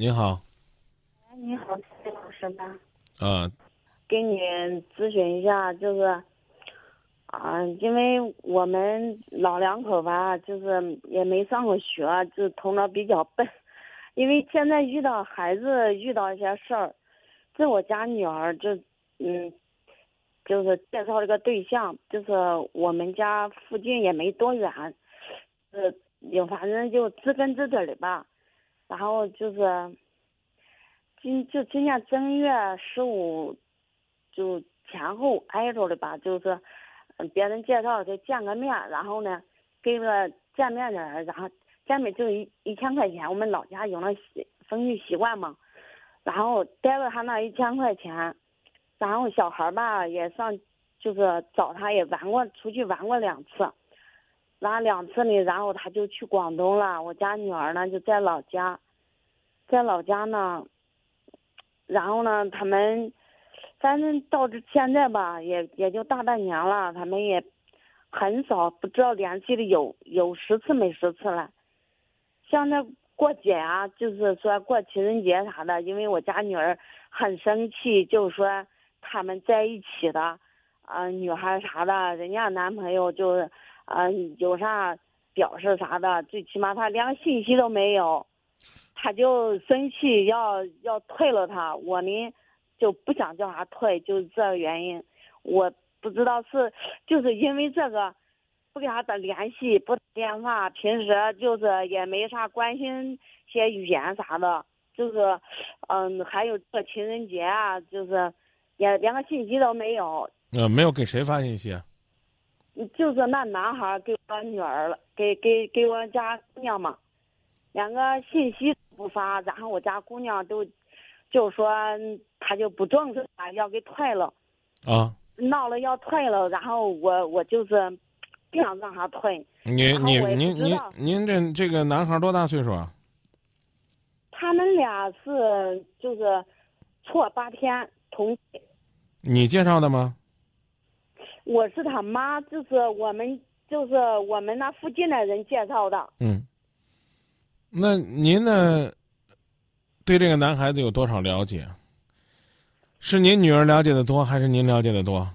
你好，哎，你好，谢老师吧？啊，给你咨询一下，就是，啊、因为我们老两口吧，就是也没上过学，就头脑比较笨。因为现在遇到孩子遇到一些事儿，这我家女儿就，嗯，就是介绍了个对象，就是我们家附近也没多远，呃，有反正就知根知底儿的吧。然后就是，今就今年正月十五，就前后挨着的吧，就是，别人介绍就见个面，然后呢，给了见面的人，然后见面就一一千块钱，我们老家有那习风俗习惯嘛，然后带了他那一千块钱，然后小孩儿吧也上，就是找他也玩过，出去玩过两次，拉两次呢，然后他就去广东了，我家女儿呢就在老家，在老家呢，然后呢，他们反正到这现在吧，也也就大半年了，他们也很少不知道联系的有有十次没十次了。像那过节啊，就是说过情人节啥的，因为我家女儿很生气，就是说他们在一起的，啊、女孩啥的，人家男朋友就是嗯，有啥表示啥的，最起码他连个信息都没有，他就生气要要退了他，我呢就不想叫他退，就是这个原因，我不知道是就是因为这个。不给他打联系，不打电话，平时就是也没啥关心些语言啥的，就是，嗯，还有这个情人节啊，就是也连个信息都没有，呃，没有给谁发信息啊？就是那男孩给我女儿了，给给给我家姑娘嘛，两个信息不发，然后我家姑娘都就说他就不重视他，要给退了，啊，闹了要退了，然后我我就是不想让他退。你你您您您这这个男孩多大岁数啊？他们俩是就是错八天同，你介绍的吗？我是他妈，就是我们就是我们那附近的人介绍的。嗯。那您呢？对这个男孩子有多少了解？是您女儿了解的多，还是您了解的多？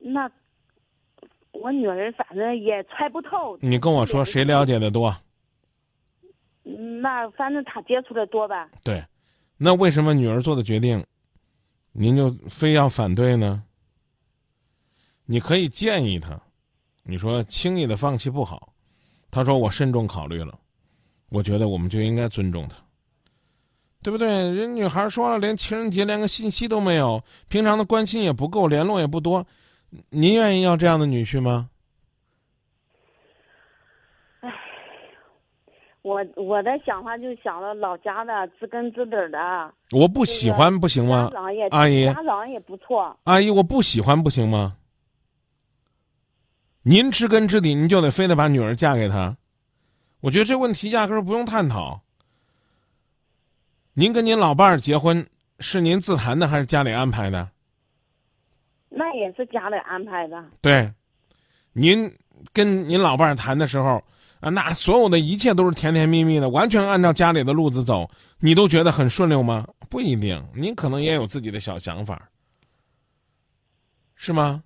那我女儿反正也猜不透。你跟我说谁了解的多？嗯？那反正他接触的多吧。对，那为什么女儿做的决定，您就非要反对呢？你可以建议他，你说轻易的放弃不好，他说我慎重考虑了，我觉得我们就应该尊重他，对不对？人女孩说了，连情人节连个信息都没有，平常的关心也不够，联络也不多，您愿意要这样的女婿吗？我我的想法就想了老家的知根知底儿的，我不喜欢不行吗阿姨家长也不错。阿姨，我不喜欢不行吗？您知根知底，您就得非得把女儿嫁给他，我觉得这问题压根儿不用探讨。您跟您老伴儿结婚是您自谈的还是家里安排的？那也是家里安排的。对，您跟您老伴儿谈的时候啊，那所有的一切都是甜甜蜜蜜的，完全按照家里的路子走，你都觉得很顺溜吗？不一定，您可能也有自己的小想法，是吗？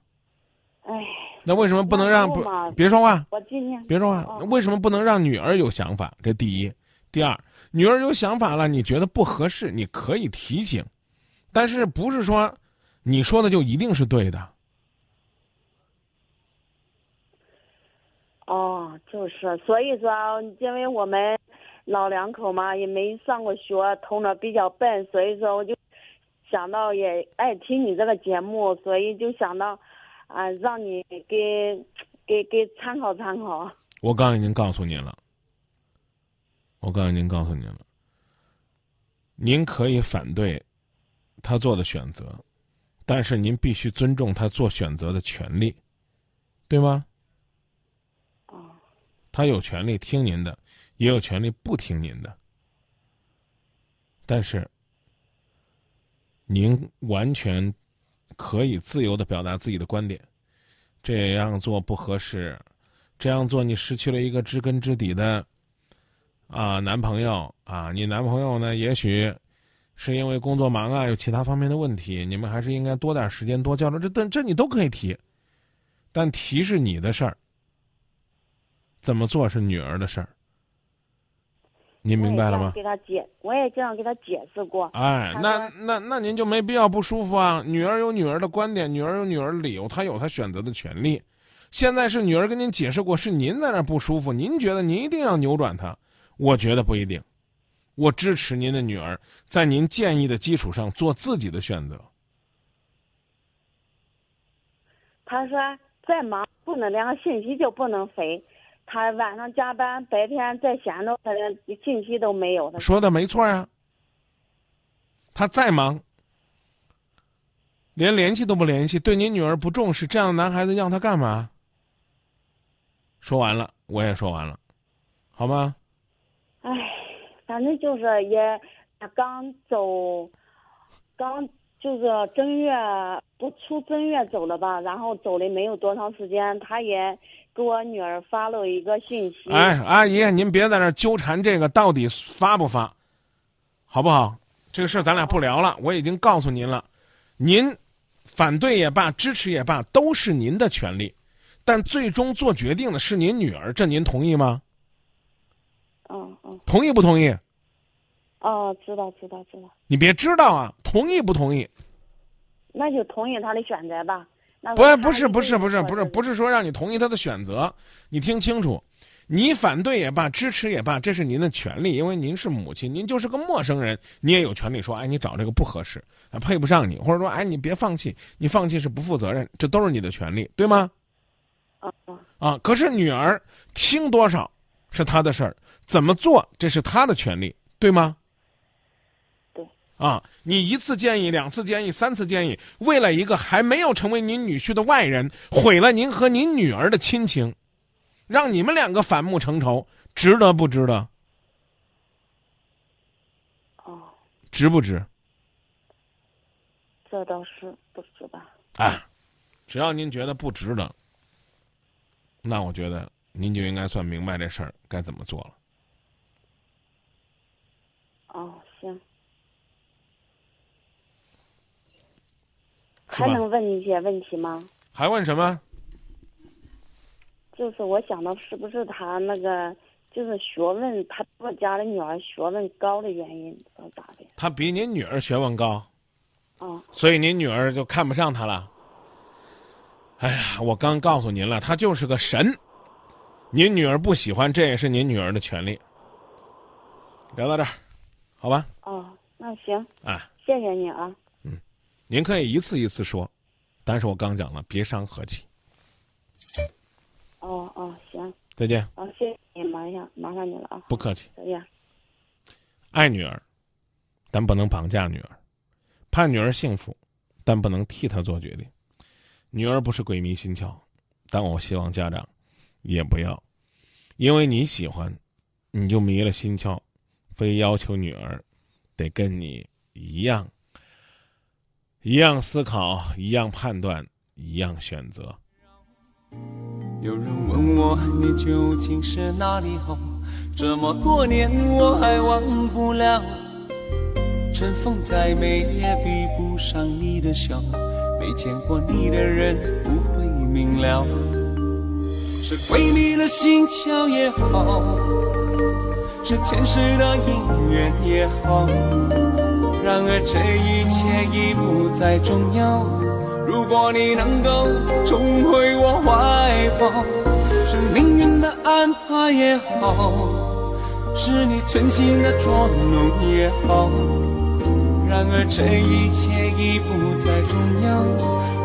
哎，那为什么不能让不别说话？我今年别说话，哦为什么不能让女儿有想法？这第一，第二，女儿有想法了，你觉得不合适，你可以提醒，但是不是说你说的就一定是对的？哦，就是，所以说，因为我们老两口嘛，也没上过学，头脑比较笨，所以说我就想到也爱听你这个节目，所以就想到，啊、让你给给给参考参考。我刚才已经告诉您了，我刚才已经告诉您了，您可以反对他做的选择，但是您必须尊重他做选择的权利，对吗？哦，他有权利听您的，也有权利不听您的。但是，您完全可以自由的表达自己的观点，这样做不合适，这样做你失去了一个知根知底的啊男朋友啊，你男朋友呢，也许是因为工作忙啊，有其他方面的问题，你们还是应该多点时间多交流。这这这你都可以提，但提是你的事儿，怎么做是女儿的事儿。您明白了吗？给他解，我也这样给他解释过。哎，那那那您就没必要不舒服啊。女儿有女儿的观点，女儿有女儿的理由，她有她选择的权利。现在是女儿跟您解释过，是您在那不舒服，您觉得您一定要扭转她，我觉得不一定。我支持您的女儿在您建议的基础上做自己的选择。他说再忙不能连个信息就不能回。他晚上加班，白天再闲着，他连信息都没有。说的没错呀。他再忙，连联系都不联系，对您女儿不重视，这样的男孩子让他干嘛？说完了，我也说完了，好吗？唉，反正就是也，他刚走，刚就是正月不出正月走了吧，然后走了没有多长时间，他也。给我女儿发了一个信息。哎，阿姨，您别在那纠缠这个到底发不发，好不好？这个事儿咱俩不聊了。我已经告诉您了，您反对也罢，支持也罢，都是您的权利，但最终做决定的是您女儿，这您同意吗？嗯嗯。同意不同意？哦，知道知道知道。你别知道啊，同意不同意？那就同意他的选择吧。不，不是，不是，不是，不是，不是说让你同意他的选择。你听清楚，你反对也罢，支持也罢，这是您的权利，因为您是母亲，您就是个陌生人，你也有权利说，哎，你找这个不合适，啊，配不上你，或者说，哎，你别放弃，你放弃是不负责任，这都是你的权利，对吗？啊啊！可是女儿听多少是她的事儿，怎么做这是她的权利，对吗？啊！你一次建议，两次建议，三次建议，为了一个还没有成为您女婿的外人，毁了您和您女儿的亲情，让你们两个反目成仇，值得不值得？哦，值不值？这倒是不值吧？啊，只要您觉得不值得，那我觉得您就应该算明白这事儿该怎么做了。哦，行。还能问一些问题吗？还问什么？就是我想到是不是他那个就是学问，他我家的女儿学问高的原因，咋的？他比您女儿学问高。啊。所以您女儿就看不上他了。哎呀，我刚告诉您了，他就是个神。您女儿不喜欢，这也是您女儿的权利。聊到这儿，好吧？哦，那行。哎。谢谢你啊。您可以一次一次说，但是我刚讲了，别伤和气。哦哦，行，再见。啊，谢谢你，麻烦麻烦你了啊。不客气。再见。爱女儿，但不能绑架女儿；盼女儿幸福，但不能替她做决定。女儿不是鬼迷心窍，但我希望家长也不要，因为你喜欢，你就迷了心窍，非要求女儿得跟你一样。一样思考，一样判断，一样选择。有人问我，你究竟是哪里好？这么多年我还忘不了。春风再美也比不上你的笑。没见过你的人不会明了。是鬼迷了心窍也好，是前世的姻缘也好。然而这一切已不再重要。如果你能够重回我怀抱，是命运的安排也好，是你存心的捉弄也好。然而这一切已不再重要，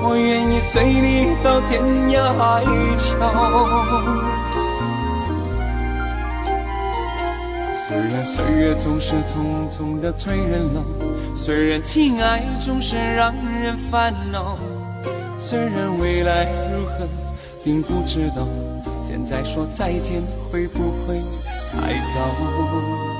我愿意随你到天涯海角。虽然岁月总是匆匆的催人老，虽然情爱总是让人烦恼，虽然未来如何并不知道，现在说再见会不会太早？